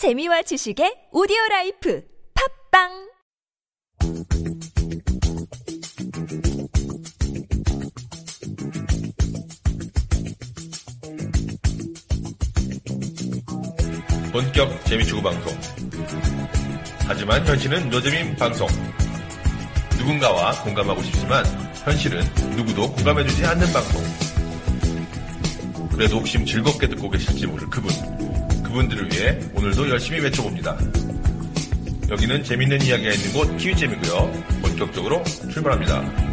재미와 지식의 오디오 라이프 팟빵 본격 재미추구 방송. 하지만 현실은 노잼인 방송. 누군가와 공감하고 싶지만 현실은 누구도 공감해주지 않는 방송. 그래도 혹시 즐겁게 듣고 계실지 모를 그분. 그분들을 위해 오늘도 열심히 외쳐봅니다. 여기는 재밌는 이야기가 있는 곳 키위잼이고요. 본격적으로 출발합니다.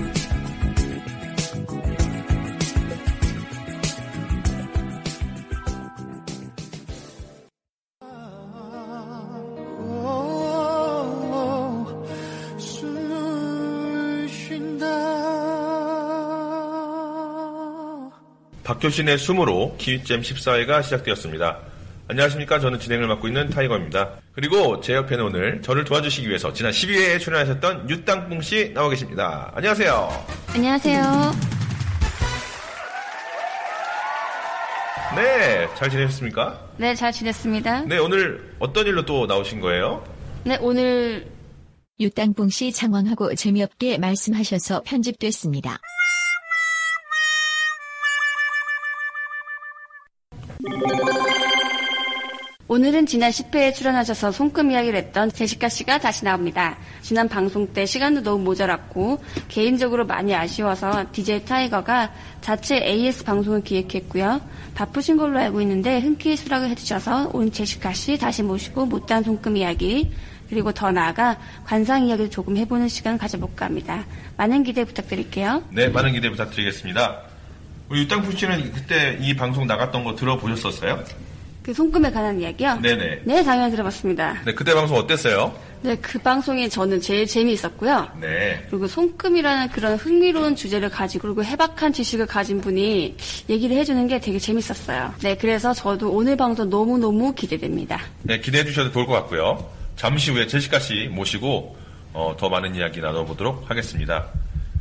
박효신의 숨으로 키위잼 14회가 시작되었습니다. 안녕하십니까. 저는 진행을 맡고 있는 타이거입니다. 그리고 제 옆에는 오늘 저를 도와주시기 위해서 지난 12회에 출연하셨던 유땅뽕 씨 나와 계십니다. 안녕하세요. 안녕하세요. 네, 잘 지내셨습니까? 네, 잘 지냈습니다. 네, 오늘 어떤 일로 또 나오신 거예요? 네, 오늘 유땅뽕 씨 장황하고 재미없게 말씀하셔서 편집됐습니다. 오늘은 지난 10회에 출연하셔서 손금 이야기를 했던 제시카 씨가 다시 나옵니다. 지난 방송 때 시간도 너무 모자랐고 개인적으로 많이 아쉬워서 DJ 타이거가 자체 AS 방송을 기획했고요. 바쁘신 걸로 알고 있는데 흔쾌히 수락을 해주셔서 오늘 제시카 씨 다시 모시고 못다한 손금 이야기 그리고 더 나아가 관상 이야기를 조금 해보는 시간 가져볼까 합니다. 많은 기대 부탁드릴게요. 네, 많은 기대 부탁드리겠습니다. 우리 유땅뽕 씨는 그때 이 방송 나갔던 거 들어보셨었어요? 그 손금에 관한 이야기요? 네네. 네, 당연히 들어봤습니다. 네, 그때 방송 어땠어요? 네, 그 방송이 저는 제일 재미있었고요. 네. 그리고 손금이라는 그런 흥미로운 주제를 가지고 그리고 해박한 지식을 가진 분이 얘기를 해주는 게 되게 재밌었어요. 네, 그래서 저도 오늘 방송 너무너무 기대됩니다. 네, 기대해 주셔도 좋을 것 같고요. 잠시 후에 제시카 씨 모시고 어, 더 많은 이야기 나눠보도록 하겠습니다.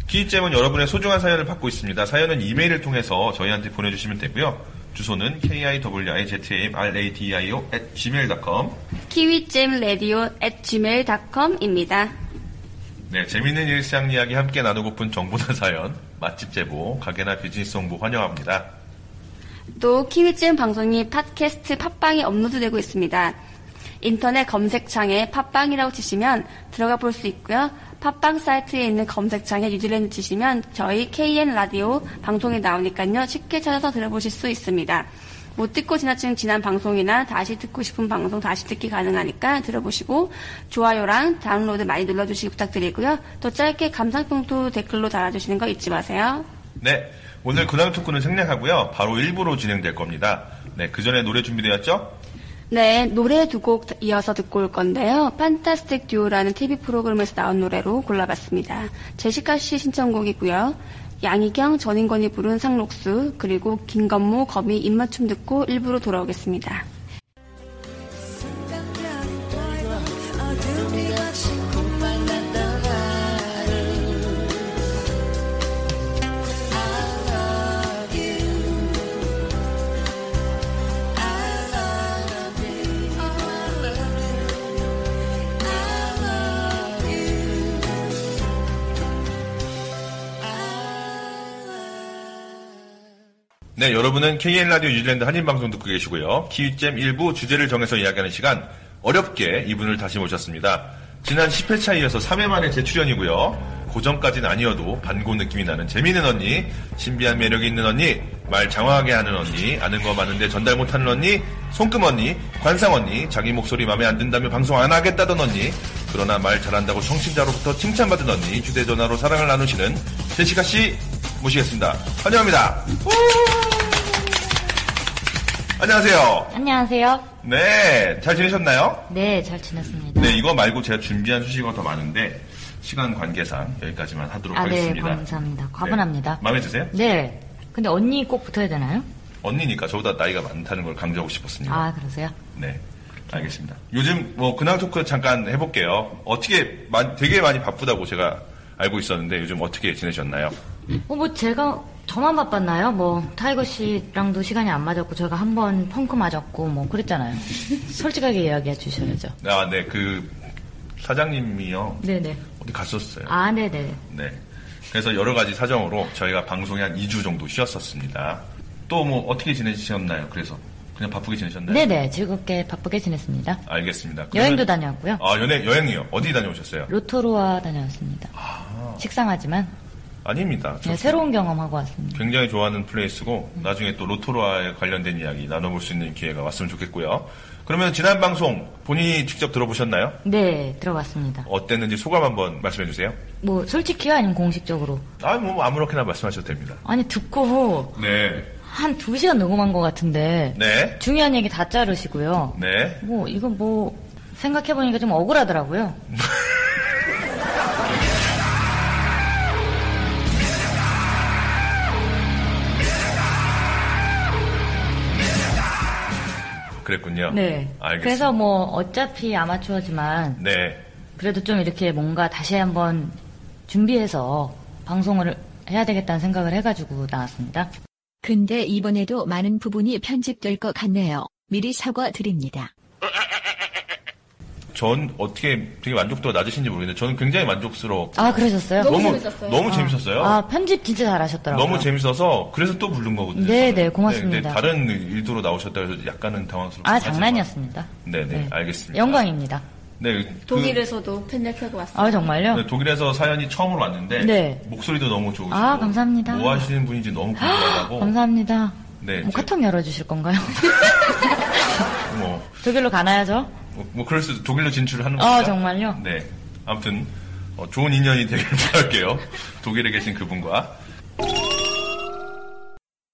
키이잼은 여러분의 소중한 사연을 받고 있습니다. 사연은 이메일을 통해서 저희한테 보내주시면 되고요. 주소는 kiwajamradio at gmail.com 키위잼라디오 at gmail.com입니다. 네, 재밌는 일상 이야기 함께 나누고픈 정보나 사연, 맛집 제보, 가게나 비즈니스 홍보 환영합니다. 또 키위잼 방송이 팟캐스트 팟빵에 업로드되고 있습니다. 인터넷 검색창에 팟빵이라고 치시면 들어가 볼 수 있고요. 팟빵 사이트에 있는 검색창에 뉴질랜드 치시면 저희 KN 라디오 방송이 나오니까요. 쉽게 찾아서 들어보실 수 있습니다. 못 듣고 지나친 지난 방송이나 다시 듣고 싶은 방송 다시 듣기 가능하니까 들어보시고 좋아요랑 다운로드 많이 눌러주시기 부탁드리고요. 또 짧게 감상평도 댓글로 달아주시는 거 잊지 마세요. 네, 오늘 근황 토크는 생략하고요. 바로 1부로 진행될 겁니다. 네, 그 전에 노래 준비되었죠? 네, 노래 두 곡 이어서 듣고 올 건데요. 판타스틱 듀오라는 TV 프로그램에서 나온 노래로 골라봤습니다. 제시카 씨 신청곡이고요. 양희경, 전인권이 부른 상록수, 그리고 김건모, 거미 입맞춤 듣고 일부로 돌아오겠습니다. 네, 여러분은 KN 라디오 뉴질랜드 한인 방송 듣고 계시고요. 키위잼 일부 주제를 정해서 이야기하는 시간 어렵게 이분을 다시 모셨습니다. 지난 10회차 이어서 3회 만에 재출연이고요. 고전까지는 아니어도 반고 느낌이 나는 재미있는 언니, 신비한 매력이 있는 언니, 말 장황하게 하는 언니, 아는 거 많은데 전달 못하는 언니, 손금 언니, 관상 언니, 자기 목소리 마음에 안 든다며 방송 안 하겠다던 언니, 그러나 말 잘한다고 청취자로부터 칭찬받은 언니, 휴대전화로 사랑을 나누시는 제시카 씨 모시겠습니다. 환영합니다. 우! 안녕하세요. 안녕하세요. 네, 잘 지내셨나요? 네, 잘 지냈습니다. 네, 이거 말고 제가 준비한 소식이 더 많은데 시간 관계상 여기까지만 하도록 아, 네, 하겠습니다. 감사합니다. 과분합니다. 네, 마음에 드세요? 네. 근데 언니 꼭 붙어야 되나요? 언니니까 저보다 나이가 많다는 걸 강조하고 싶었습니다. 아, 그러세요? 네. 알겠습니다. 요즘 뭐 근황 토크 잠깐 해볼게요. 어떻게 마- 되게 많이 바쁘다고 제가 알고 있었는데 요즘 어떻게 지내셨나요? 어, 뭐 제가 저만 바빴나요? 뭐 타이거 씨랑도 시간이 안 맞았고 저희가 한 번 펑크 났었고 뭐 그랬잖아요. 솔직하게 이야기해 주셔야죠. 아, 네, 그 사장님이요. 네네. 어디 갔었어요. 아 네네. 네. 그래서 여러 가지 사정으로 저희가 방송에 한 2주 정도 쉬었었습니다. 또 뭐 어떻게 지내셨나요? 그래서 그냥 바쁘게 지내셨나요? 네네. 즐겁게 바쁘게 지냈습니다. 알겠습니다. 여행도 그러면- 다녀왔고요. 아, 연애 여행이요. 어디 다녀오셨어요? 로토루아 다녀왔습니다. 식상하지만 아닙니다. 저 네, 새로운 경험하고 왔습니다. 굉장히 좋아하는 플레이스고 나중에 또 로토로아에 관련된 이야기 나눠볼 수 있는 기회가 왔으면 좋겠고요. 그러면 지난 방송 본인이 직접 들어보셨나요? 네, 들어봤습니다. 어땠는지 소감 한번 말씀해 주세요. 뭐 솔직히요 아니면 공식적으로? 아, 뭐 아무렇게나 말씀하셔도 됩니다. 아니 듣고 네, 한두 시간 녹음한 것 같은데 네, 중요한 얘기 다 자르시고요. 네. 뭐 이건 뭐 생각해보니까 좀 억울하더라고요. 그랬군요. 네. 알겠습니다. 그래서 뭐 어차피 아마추어지만 네, 그래도 좀 이렇게 뭔가 다시 한번 준비해서 방송을 해야 되겠다는 생각을 해가지고 나왔습니다. 근데 이번에도 많은 부분이 편집될 것 같네요. 미리 사과드립니다. 전 어떻게 되게 만족도가 낮으신지 모르겠는데 저는 굉장히 만족스러워. 아 그러셨어요? 너무 재밌었어요. 너무 재밌었어요. 아 편집 진짜 잘하셨더라고요. 너무 재밌어서 그래서 또 부른 거거든요. 네, 저는. 네, 고맙습니다. 근데 다른 일도로 나오셨다 해서 약간은 당황스럽고. 아 장난이었습니다. 네, 네, 알겠습니다. 영광입니다. 네, 그- 독일에서도 팬들 펴고 왔어요. 아 정말요? 네, 독일에서 사연이 처음으로 왔는데 네. 목소리도 너무 좋으시고 아, 감사합니다. 뭐 하시는 분인지 너무 궁금하다고. 감사합니다. 네, 뭐 제- 카톡 열어주실 건가요? 뭐, 독일로 가나야죠? 뭐, 뭐 그럴 수도 독일로 진출하는 아, 거죠. 정말요? 네. 아무튼 어, 좋은 인연이 되길 바랄게요. 독일에 계신 그분과.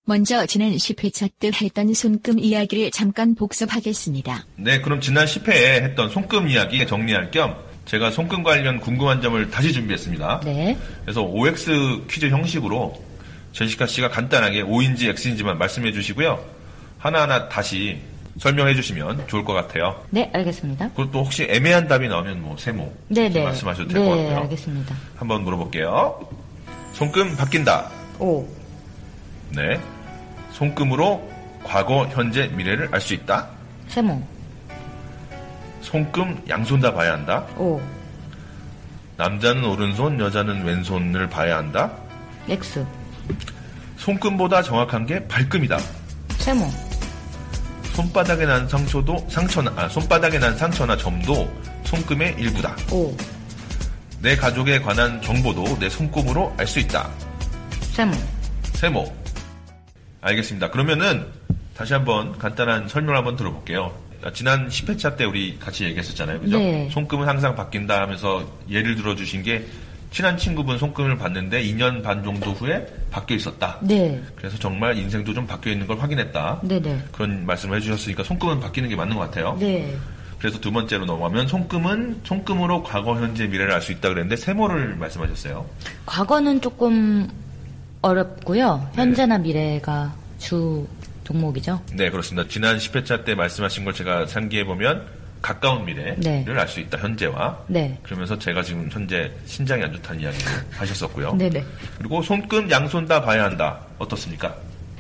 먼저 지난 10회차 때 했던 손금 이야기를 잠깐 복습하겠습니다. 네, 그럼 지난 10회에 했던 손금 이야기 정리할 겸 제가 손금 관련 궁금한 점을 다시 준비했습니다. 네. 그래서 OX 퀴즈 형식으로 제시카 씨가 간단하게 O인지 X인지만 말씀해 주시고요. 하나하나 다시 설명해 주시면 좋을 것 같아요. 네, 알겠습니다. 그리고 또 혹시 애매한 답이 나오면 뭐 세모 네, 이렇게 네. 말씀하셔도 될것 네, 같고요. 알겠습니다. 한번 물어볼게요. 손금 바뀐다. 오, 네. 손금으로 과거, 현재, 미래를 알 수 있다. 세모. 손금 양손 다 봐야 한다. 오, 남자는 오른손, 여자는 왼손을 봐야 한다. X. 손금보다 정확한 게 발금이다. 세모. 손바닥에 난 상처도 상처나 아, 손바닥에 난 상처나 점도 손금의 일부다. 오, 내 가족에 관한 정보도 내 손금으로 알 수 있다. 세모. 세모. 알겠습니다. 그러면은 다시 한번 간단한 설명을 한번 들어볼게요. 아, 지난 10회차 때 우리 같이 얘기했었잖아요. 그죠? 네. 손금은 항상 바뀐다 하면서 예를 들어주신 게 친한 친구분 손금을 봤는데 2년 반 정도 후에 바뀌어 있었다. 네. 그래서 정말 인생도 좀 바뀌어 있는 걸 확인했다. 네네. 그런 말씀을 해주셨으니까 손금은 바뀌는 게 맞는 것 같아요. 네. 그래서 두 번째로 넘어가면 손금은 손금으로 과거, 현재, 미래를 알 수 있다 그랬는데 세모를 말씀하셨어요. 과거는 조금 어렵고요. 현재나 미래가 주 종목이죠. 네, 그렇습니다. 지난 10회차 때 말씀하신 걸 제가 상기해 보면 가까운 미래를 네. 알수 있다. 현재와. 네. 그러면서 제가 지금 현재 신장이 안 좋다는 이야기를 하셨었고요. 네네. 그리고 손금 양손 다 봐야 한다. 어떻습니까?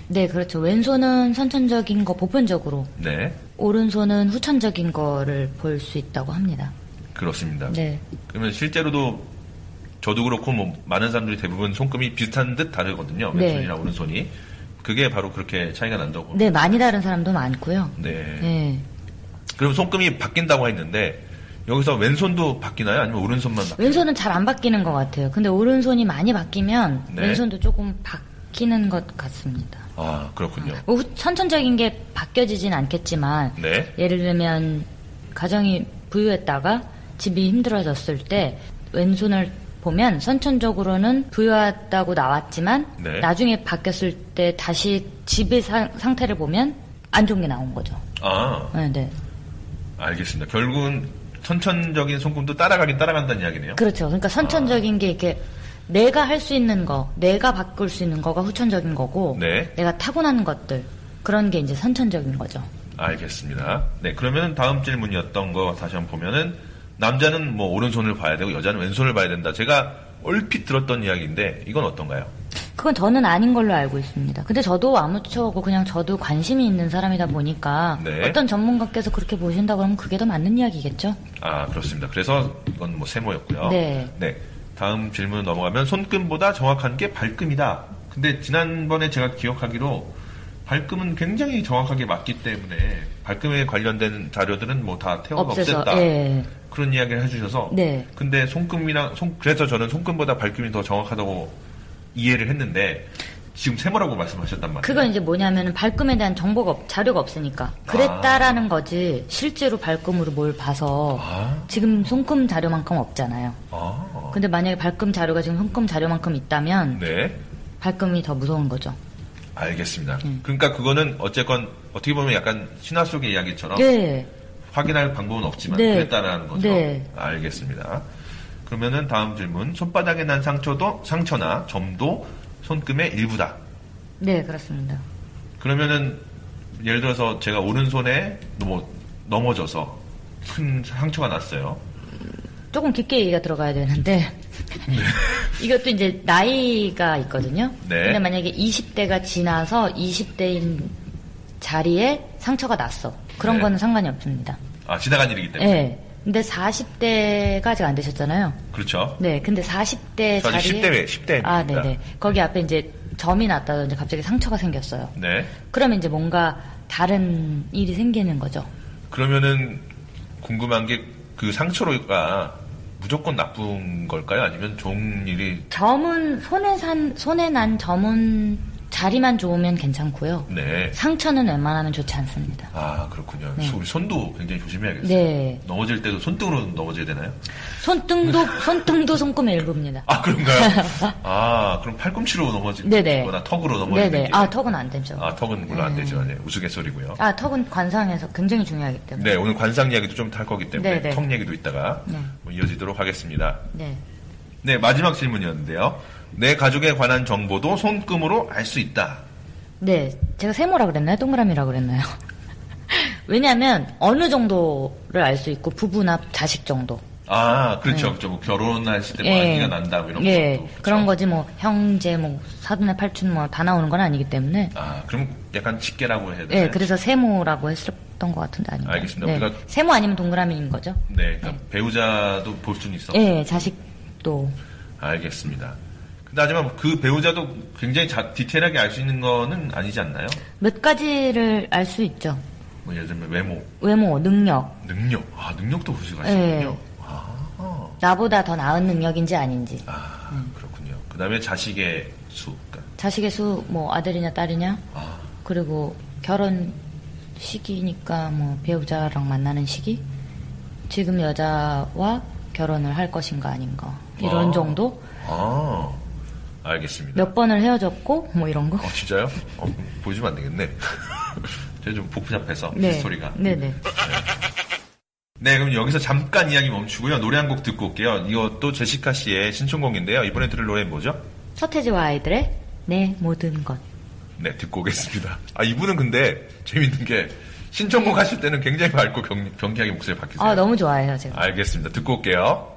네, 그렇죠. 왼손은 선천적인 거 보편적으로, 네, 오른손은 후천적인 거를 볼 수 있다고 합니다. 그렇습니다. 네. 그러면 실제로도 저도 그렇고 뭐 많은 사람들이 대부분 손금이 비슷한 듯 다르거든요. 네. 왼손이랑 오른손이. 그게 바로 그렇게 차이가 난다고. 네, 많이 다른 사람도 많고요. 네. 네. 그럼 손금이 바뀐다고 했는데 여기서 왼손도 바뀌나요? 아니면 오른손만 바뀌나요? 왼손은 잘 안 바뀌는 것 같아요. 근데 오른손이 많이 바뀌면 네. 왼손도 조금 바뀌는 것 같습니다. 아, 그렇군요. 뭐 후- 선천적인 게 바뀌어지진 않겠지만 네. 예를 들면 가정이 부유했다가 집이 힘들어졌을 때 왼손을 보면 선천적으로는 부유하다고 나왔지만 네. 나중에 바뀌었을 때 다시 집의 사- 상태를 보면 안 좋은 게 나온 거죠. 아, 네, 네. 알겠습니다. 결국은 선천적인 손금도 따라가긴 따라간다는 이야기네요. 그렇죠. 그러니까 선천적인 게 이렇게 내가 할 수 있는 거, 내가 바꿀 수 있는 거가 후천적인 거고, 네. 내가 타고난 것들 그런 게 이제 선천적인 거죠. 알겠습니다. 네, 그러면 다음 질문이었던 거 다시 한번 보면은 남자는 뭐 오른손을 봐야 되고 여자는 왼손을 봐야 된다. 제가 얼핏 들었던 이야기인데 이건 어떤가요? 그건 저는 아닌 걸로 알고 있습니다. 근데 저도 아무쪼고 그냥 저도 관심이 있는 사람이다 보니까 네. 어떤 전문가께서 그렇게 보신다 그러면 그게 더 맞는 이야기겠죠? 아, 그렇습니다. 그래서 이건 뭐 세모였고요. 네. 다음 질문 넘어가면 손금보다 정확한 게 발금이다. 근데 지난번에 제가 기억하기로 발금은 굉장히 정확하게 맞기 때문에 발금에 관련된 자료들은 뭐 다 태워가 없애서, 없앴다. 예. 그런 이야기를 해주셔서. 네. 근데 손금이랑 손 그래서 저는 손금보다 발금이 더 정확하다고 이해를 했는데 지금 세모라고 말씀하셨단 말이에요. 그건 이제 뭐냐면 발금에 대한 정보가 없- 자료가 없으니까 그랬다라는 거지 실제로 발금으로 뭘 봐서 아. 지금 손금 자료만큼 없잖아요. 아, 근데 만약에 발금 자료가 지금 손금 자료만큼 있다면 네. 발금이 더 무서운 거죠. 알겠습니다. 음. 그러니까 그거는 어쨌건 어떻게 보면 약간 신화 속의 이야기처럼 네. 확인할 방법은 없지만 네. 그랬다라는 거죠. 네. 알겠습니다. 그러면은 다음 질문. 손바닥에 난 상처도 상처나 점도 손금의 일부다. 네, 그렇습니다. 그러면은 예를 들어서 제가 오른손에 뭐 넘어져서 큰 상처가 났어요. 조금 깊게 얘기가 들어가야 되는데 이것도 이제 나이가 있거든요. 네. 근데 만약에 20대가 지나서 20대인 자리에 상처가 났어. 그런 네. 거는 상관이 없습니다. 아 지나간 일이기 때문에. 네. 근데 40대가 아직 안 되셨잖아요. 그렇죠. 네. 근데 40대 저 아직 자리에 10대 10대. 아, 네 네. 거기 앞에 이제 점이 났다든지 갑자기 상처가 생겼어요. 네. 그러면 이제 뭔가 다른 일이 생기는 거죠. 그러면은 궁금한 게 그 상처가 무조건 나쁜 걸까요? 아니면 좋은 일이 점은 손에 산 손에 난 점은 자리만 좋으면 괜찮고요. 네. 상처는 웬만하면 좋지 않습니다. 아 그렇군요. 네. 우리 손도 굉장히 조심해야겠어요. 네. 넘어질 때도 손등으로 넘어져야 되나요? 손등도 손등도 손금의 일부입니다. 아 그런가요? 아 그럼 팔꿈치로 넘어지거나 네네. 턱으로 넘어지는 네네. 게아 턱은 안 되죠. 아, 턱은 물론 안 되죠. 네, 우스갯소리고요. 아 턱은 관상에서 굉장히 중요하기 때문에. 네 오늘 관상 이야기도 좀 탈 거기 때문에 네네. 턱 얘기도 있다가 네. 뭐 이어지도록 하겠습니다. 네. 네 마지막 질문이었는데요. 내 가족에 관한 정보도 손금으로 알 수 있다. 네, 제가 세모라 그랬나요? 동그라미라 그랬나요? 왜냐하면 어느 정도를 알 수 있고 부부나 자식 정도. 아 그렇죠. 그렇죠. 뭐 결혼했을 때뭐 아기가 난다 뭐 이런 예, 것도 그렇죠. 그런 거지 뭐 형제 뭐 사돈의 팔촌 뭐다 나오는 건 아니기 때문에. 아 그럼 약간 직계라고 해야 되나요? 예, 그래서 세모라고 했었던 것 같은데 아닌가. 알겠습니다. 우리가- 세모 아니면 동그라미인 거죠? 네, 그러니까 배우자도 볼 수는 있어. 예, 자식도. 알겠습니다. 근데 하지만 그 배우자도 굉장히 자- 디테일하게 알 수 있는 거는 아니지 않나요? 몇 가지를 알 수 있죠. 뭐 예를 들면 외모, 외모, 능력. 능력. 아, 능력도 보시가시군요. 예. 나보다 더 나은 능력인지 아닌지. 아, 음. 그렇군요. 그 다음에 자식의 수. 그러니까, 자식의 수, 뭐 아들이냐 딸이냐. 아, 그리고 결혼 시기니까 뭐 배우자랑 만나는 시기. 지금 여자와 결혼을 할 것인가 아닌가. 이런 와. 정도. 아, 알겠습니다. 몇 번을 헤어졌고 뭐 이런 거. 어, 진짜요? 어, 보여주면 안 되겠네. 제가 좀 복잡해서, 스토리가. 네네. 네, 그럼 여기서 잠깐 이야기 멈추고요. 노래 한 곡 듣고 올게요. 이것도 제시카 씨의 신청곡인데요. 이번에 들을 노래는 뭐죠? 서태지와 아이들의 내 모든 것. 네, 듣고 오겠습니다. 아, 이분은 근데 재밌는 게 신청곡 하실 때는 굉장히 밝고 경, 경쾌하게 목소리 바뀌세요. 아 너무 좋아해요 제가. 알겠습니다. 듣고 올게요.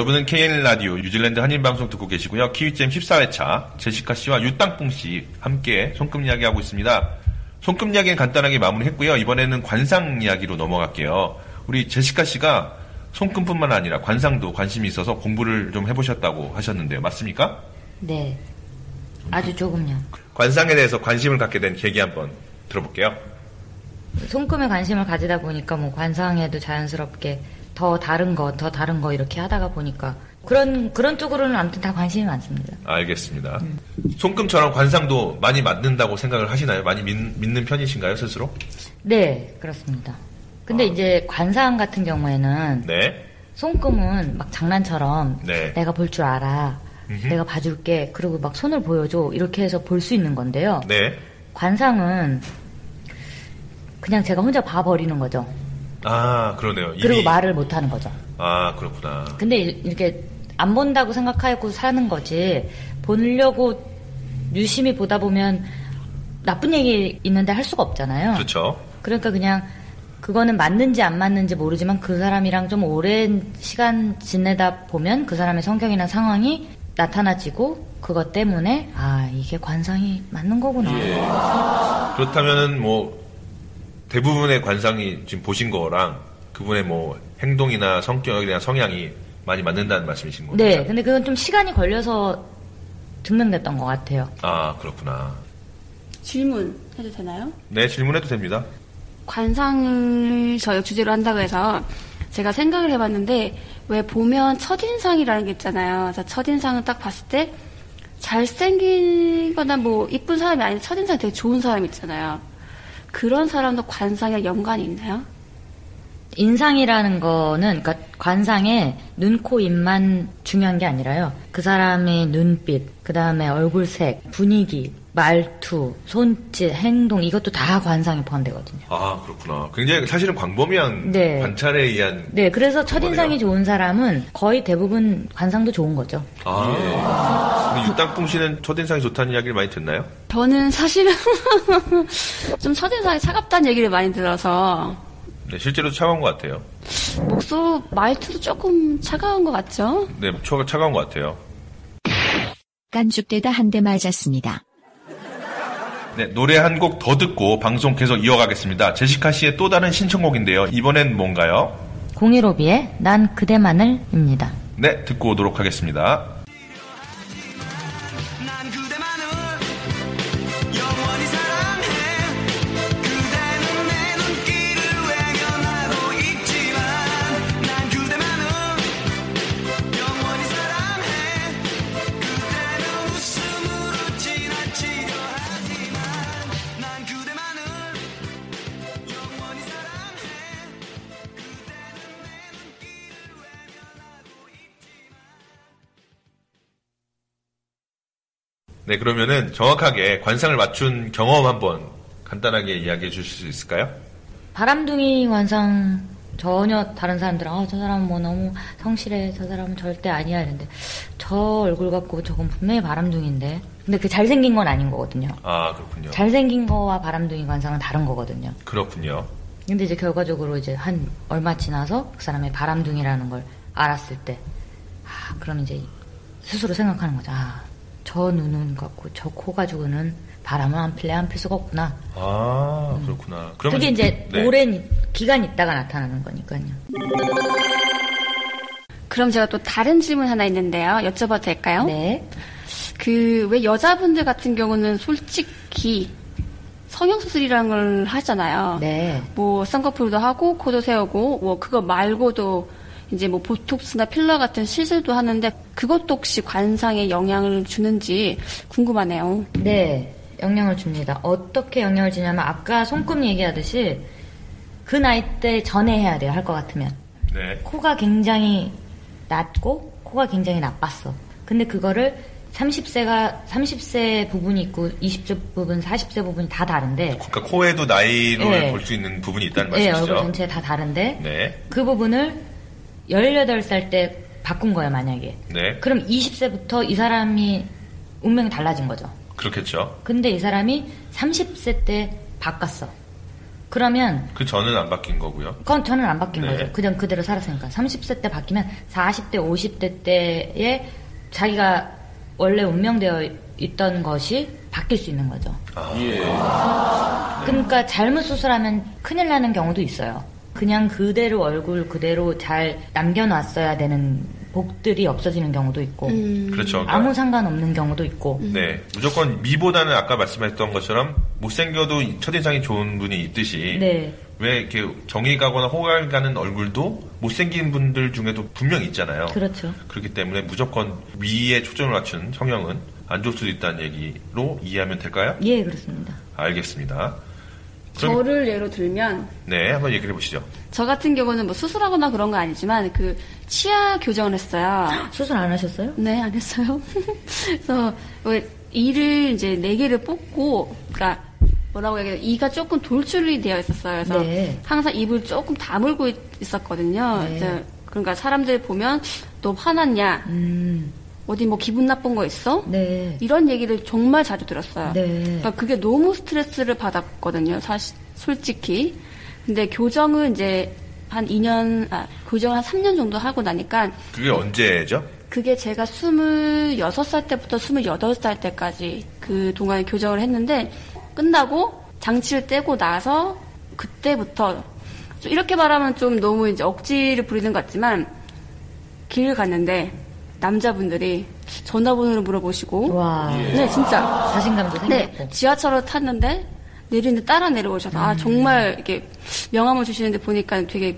여러분은 KN 라디오 뉴질랜드 한인 방송 듣고 계시고요. 키위잼 14회차 제시카 씨와 유땅뽕 씨 함께 손금 이야기 하고 있습니다. 손금 이야기는 간단하게 마무리했고요. 이번에는 관상 이야기로 넘어갈게요. 우리 제시카 씨가 손금뿐만 아니라 관상도 관심이 있어서 공부를 좀 해보셨다고 하셨는데요. 맞습니까? 네. 아주 조금요. 관상에 대해서 관심을 갖게 된 계기 한번 들어볼게요. 손금에 관심을 가지다 보니까 뭐 관상에도 자연스럽게 더 다른 거, 더 다른 거 이렇게 하다가 보니까 그런 그런 쪽으로는 아무튼 다 관심이 많습니다. 알겠습니다. 손금처럼 관상도 많이 맞는다고 생각을 하시나요? 많이 믿, 는 편이신가요, 스스로? 네, 그렇습니다. 근데 이제 관상 같은 경우에는 네. 손금은 막 장난처럼 네. 내가 볼 줄 알아. 내가 봐줄게. 그리고 막 손을 보여줘. 이렇게 해서 볼 수 있는 건데요. 네. 관상은 그냥 제가 혼자 봐버리는 거죠. 아, 그러네요. 이미- 그리고 말을 못 하는 거죠. 아, 그렇구나. 근데 이- 이렇게 안 본다고 생각하고 사는 거지 보려고 유심히 보다 보면 나쁜 얘기 있는데 할 수가 없잖아요. 그렇죠. 그러니까 그냥 그거는 맞는지 안 맞는지 모르지만 그 사람이랑 좀 오랜 시간 지내다 보면 그 사람의 성격이나 상황이 나타나지고 그것 때문에 아 이게 관상이 맞는 거구나. 예. 그렇다면은 뭐 대부분의 관상이 지금 보신 거랑 그분의 뭐 행동이나 성격이나 성향이 많이 맞는다는 말씀이신 거죠? 네, 근데 그건 좀 시간이 걸려서 증명됐던 것 같아요. 아, 그렇구나. 질문 해도 되나요? 네, 질문해도 됩니다. 관상을 저희 주제로 한다고 해서 제가 생각을 해봤는데 왜 보면 첫인상이라는 게 있잖아요. 그래서 첫인상을 딱 봤을 때 잘생기거나 뭐 이쁜 사람이 아닌 첫인상이 되게 좋은 사람 있잖아요. 그런 사람도 관상이랑 연관이 있나요? 인상이라는 거는 그러니까 관상에 눈, 코, 입만 중요한 게 아니라요. 그 사람의 눈빛, 그 다음에 얼굴색, 분위기, 말투, 손짓, 행동 이것도 다 관상에 포함되거든요. 아, 그렇구나. 굉장히 사실은 광범위한 네. 관찰에 의한 네, 그래서 첫 인상이 그거네요. 좋은 사람은 거의 대부분 관상도 좋은 거죠. 아, 근데 육당풍 씨는 첫 인상이 좋다는 이야기를 많이 듣나요? 저는 사실은 좀 첫 인상이 차갑다는 얘기를 많이 들어서 네, 실제로 차가운 것 같아요. 목소 말투도 조금 차가운 것 같죠? 네, 초, 차가운 것 같아요. 깐죽대다 한 대 맞았습니다. 네, 노래 한 곡 더 듣고 방송 계속 이어가겠습니다. 제시카 씨의 또 다른 신청곡인데요. 이번엔 뭔가요? 015B의 난 그대만을입니다. 네, 듣고 오도록 하겠습니다. 그러면은 정확하게 관상을 맞춘 경험 한번 간단하게 이야기해 주실 수 있을까요? 바람둥이 관상 전혀 다른 사람들은 아, 저 사람은 뭐 너무 성실해 저 사람은 절대 아니야 이랬는데 저 얼굴 갖고 저건 분명히 바람둥이인데 근데 그 잘생긴 건 아닌 거거든요 아, 그렇군요. 잘생긴 거와 바람둥이 관상은 다른 거거든요 그렇군요. 근데 이제 결과적으로 이제 한 얼마 지나서 그 사람의 바람둥이라는 걸 알았을 때 아, 그럼 이제 스스로 생각하는 거죠 아, 저 눈은 갖고 저 코 가지고는 바람을 안 필래 안필 수가 없구나 아, 그렇구나. 그러면 그게 이제 네. 오랜 기간 있다가 나타나는 거니까요 그럼 제가 또 다른 질문 하나 있는데요. 여쭤봐도 될까요? 네. 그 왜 여자분들 같은 경우는 솔직히 성형수술이라는 걸 하잖아요. 네. 뭐 쌍꺼풀도 하고 코도 세우고 뭐 그거 말고도 이제 뭐 보톡스나 필러 같은 시술도 하는데 그것도 혹시 관상에 영향을 주는지 궁금하네요. 네, 영향을 줍니다. 어떻게 영향을 주냐면 아까 손금 얘기하듯이 그 나이 때 전에 해야 돼요. 할 것 같으면 네. 코가 굉장히 낮고 코가 굉장히 나빴어. 근데 그거를 30세가 30세 부분이 있고 20세 부분, 40세 부분이 다 다른데 그러니까 코에도 나이를 네. 볼수 있는 부분이 있다는 네, 말씀이시죠? 얼굴 전체 다 다른데 네. 그 부분을 18살 때 바꾼 거예요, 만약에. 네. 그럼 20세부터 이 사람이 운명이 달라진 거죠. 그렇겠죠. 근데 이 사람이 30세 때 바꿨어. 그러면 그 전은 안 바뀐 거고요. 그건 저는 안 바뀐 네. 거죠. 그냥 그대로 살았으니까. 30세 때 바뀌면 40대, 50대 때에 자기가 원래 운명되어 있던 것이 바뀔 수 있는 거죠. 아, 그러니까 잘못 수술하면 큰일 나는 경우도 있어요. 그냥 그대로 얼굴 그대로 잘 남겨놨어야 되는 복들이 없어지는 경우도 있고 그렇죠. 그러니까 아무 상관없는 경우도 있고 네, 무조건 미보다는 아까 말씀하셨던 것처럼 못생겨도 첫인상이 좋은 분이 있듯이 네. 왜 이렇게 정이 가거나 호감 가는 얼굴도 못생긴 분들 중에도 분명 있잖아요. 그렇죠. 그렇기 때문에 무조건 위에 초점을 맞춘 성형은 안 좋을 수도 있다는 얘기로 이해하면 될까요? 예 그렇습니다. 알겠습니다. 그럼 저를 예로 들면 네, 한번 얘기를 해보시죠. 저 같은 경우는 뭐 수술하거나 그런 거 아니지만 그 치아 교정을 했어요. 수술 안 하셨어요? 네, 안 했어요. 그래서 왜 이를 이제 네 개를 뽑고, 그러니까 뭐라고 얘기해 이가 조금 돌출이 되어 있었어요. 그래서 네. 항상 입을 조금 다물고 있- 있었거든요. 네. 그러니까 사람들 보면 너 화났냐? 음, 어디 뭐 기분 나쁜 거 있어? 네. 이런 얘기를 정말 자주 들었어요. 네. 그러니까 그게 너무 스트레스를 받았거든요. 사실 솔직히. 근데 교정을 이제 한 2년, 아, 교정을 한 3년 정도 하고 나니까 그게 언제죠? 그게 제가 26살 때부터 28살 때까지 그 동안에 교정을 했는데 끝나고 장치를 떼고 나서 그때부터 좀 이렇게 말하면 좀 너무 이제 억지를 부리는 것 같지만 길을 갔는데 남자분들이 전화번호를 물어보시고 와. 네 진짜 자신감도 네 생겼고. 지하철을 탔는데 내리는데 따라 내려오셔서 아 정말 이렇게 명함을 주시는데 보니까 되게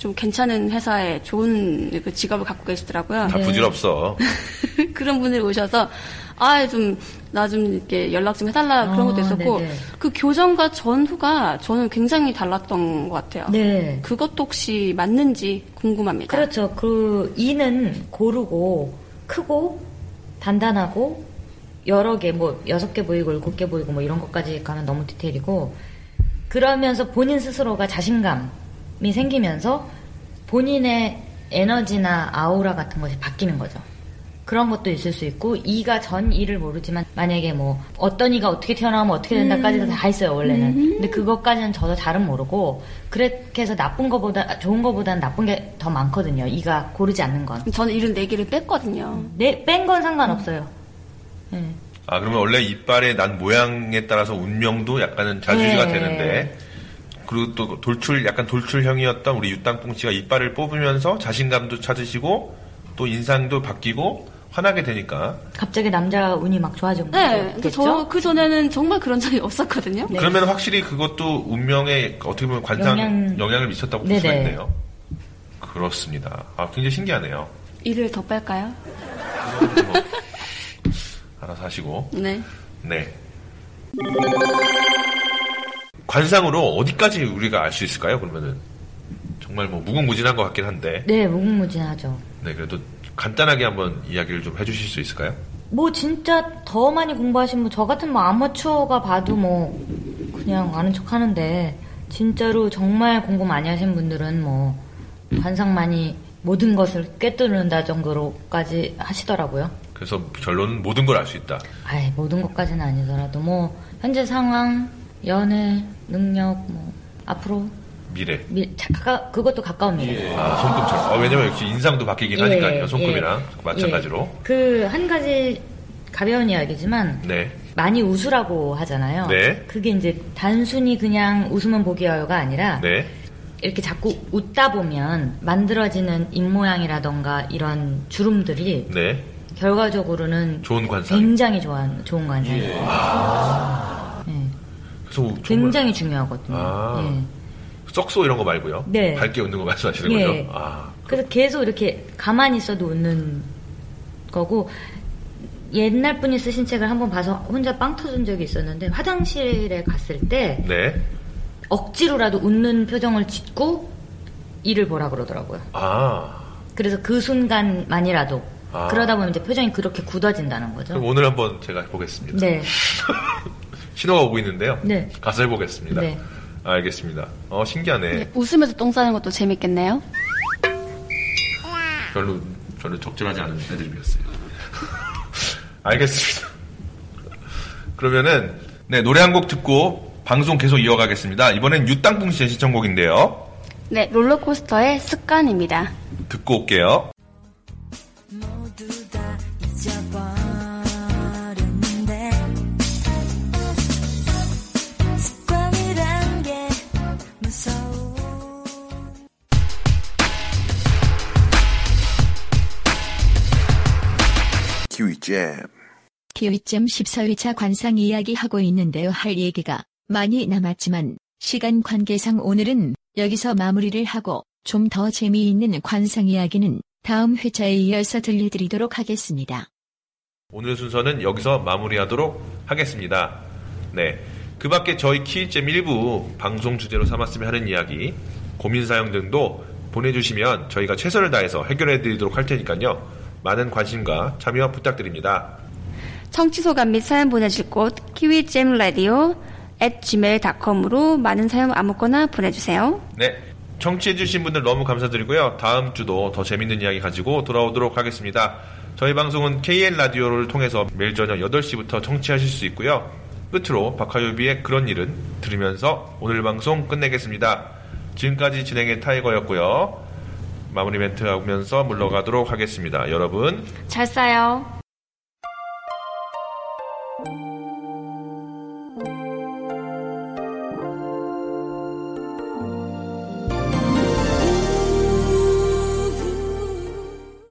좀 괜찮은 회사에 좋은 그 직업을 갖고 계시더라고요. 다 부질없어. 그런 분들이 오셔서 아 좀 나 좀 이렇게 연락 좀 해달라 그런 것도 어, 있었고 네네. 그 교정과 전후가 저는 굉장히 달랐던 것 같아요. 네. 그것도 혹시 맞는지 궁금합니다. 그렇죠. 그 이는 고르고 크고 단단하고 여러 개, 뭐 여섯 개 보이고 일곱 개 보이고 뭐 이런 것까지 가면 너무 디테일이고 그러면서 본인 스스로가 자신감 이 생기면서 본인의 에너지나 아우라 같은 것이 바뀌는 거죠. 그런 것도 있을 수 있고 이가 전 이를 모르지만 만약에 뭐 어떤 이가 어떻게 태어나면 어떻게 된다까지도 다 있어요 원래는 근데 그것까지는 저도 잘은 모르고 그렇게 해서 나쁜 거보다 좋은 거보다는 나쁜 게 더 많거든요 이가 고르지 않는 건 저는 이런 네 개를 뺐거든요. 네, 뺀 건 상관없어요 네. 아, 그러면 원래 이빨의 난 모양에 따라서 운명도 약간은 좌지우지가 네. 되는데, 그리고 또 돌출, 약간 돌출형이었던 우리 유땅뽕 씨가 이빨을 뽑으면서 자신감도 찾으시고, 또 인상도 바뀌고, 화나게 되니까. 갑자기 남자 운이 막 좋아진 네, 거겠죠? 저그 전에는 정말 그런 적이 없었거든요. 네. 그러면 확실히 그것도 운명에 어떻게 보면 관상 영향- 영향... 을 미쳤다고 볼 수가 네네. 있네요. 그렇습니다. 아, 굉장히 신기하네요. 이를 더 뺄까요? 뭐, 알아서 하시고. 네. 네. 관상으로 어디까지 우리가 알 수 있을까요? 그러면은 정말 뭐 무궁무진한 것 같긴 한데, 네 무궁무진하죠 네 그래도 간단하게 한번 이야기를 좀 해주실 수 있을까요? 뭐 진짜 더 많이 공부하신 분 저 같은 뭐 아마추어가 봐도 뭐 그냥 아는 척 하는데 진짜로 정말 공부 많이 하신 분들은 뭐 관상 많이 모든 것을 꿰뚫는다 정도로까지 하시더라고요. 그래서 결론은 모든 걸 알 수 있다. 아이 모든 것까지는 아니더라도 뭐 현재 상황, 연애, 능력, 뭐 앞으로 미래. 미, 자, 가까, 그것도 가까운 미래. 아 손금처럼. 아, 왜냐면 역시 인상도 바뀌긴 예, 하니까요. 손금이랑 예. 마찬가지로. 예. 그한 가지 가벼운 이야기지만 네. 많이 웃으라고 하잖아요. 네. 그게 이제 단순히 그냥 웃으면 와요가 아니라 네. 이렇게 자꾸 웃다 보면 만들어지는 입모양이라던가 이런 주름들이 네. 결과적으로는 좋은 관상. 굉장히 좋아, 좋은 관상이에요. 예. 그래서 정말 굉장히 중요하거든요. 아. 예. 썩소 이런 거 말고요. 네. 밝게 웃는 거 말씀하시는 예. 거죠. 아. 그래서 계속 이렇게 가만히 있어도 웃는 거고 옛날 분이 쓰신 책을 한번 봐서 혼자 빵 터진 적이 있었는데 화장실에 갔을 때 네. 억지로라도 웃는 표정을 짓고 이를 보라 그러더라고요. 아. 그래서 그 순간만이라도 아. 그러다 보면 이제 표정이 그렇게 굳어진다는 거죠. 그럼 오늘 한번 제가 해보겠습니다. 네. 신호가 오고 있는데요. 네. 가서 해보겠습니다. 네. 알겠습니다. 어, 신기하네. 네, 웃으면서 똥 싸는 것도 재밌겠네요. 별로, 별로 적절하지 않은 애드립이었어요. 알겠습니다. 그러면은, 네, 노래 한 곡 듣고 방송 계속 이어가겠습니다. 이번엔 유땅풍 씨의 시청곡인데요. 네, 롤러코스터의 습관입니다. 듣고 올게요. 키위잼 키위잼 14회차 관상 이야기하고 있는데요. 할 얘기가 많이 남았지만 시간 관계상 오늘은 여기서 마무리를 하고 좀 더 재미있는 관상 이야기는 다음 회차에 이어서 들려드리도록 하겠습니다. 오늘 순서는 여기서 마무리하도록 하겠습니다. 네. 그 밖에 저희 키잼 일부 방송 주제로 삼았으면 하는 이야기, 고민 사연 등도 보내주시면 저희가 최선을 다해서 해결해 드리도록 할 테니까요. 많은 관심과 참여 부탁드립니다. 청취소감 및 사연 보내실 곳 키위잼 라디오 at gmail.com으로 많은 사연 아무거나 보내주세요. 네. 청취해주신 분들 너무 감사드리고요. 다음 주도 더 재밌는 이야기 가지고 돌아오도록 하겠습니다. 저희 방송은 KN 라디오를 통해서 매일 저녁 8시부터 청취하실 수 있고요. 끝으로 박하유비의 그런 일은 들으면서 오늘 방송 끝내겠습니다. 지금까지 진행의 타이거였고요. 마무리 멘트 하면서 물러가도록 하겠습니다. 여러분, 잘 싸요.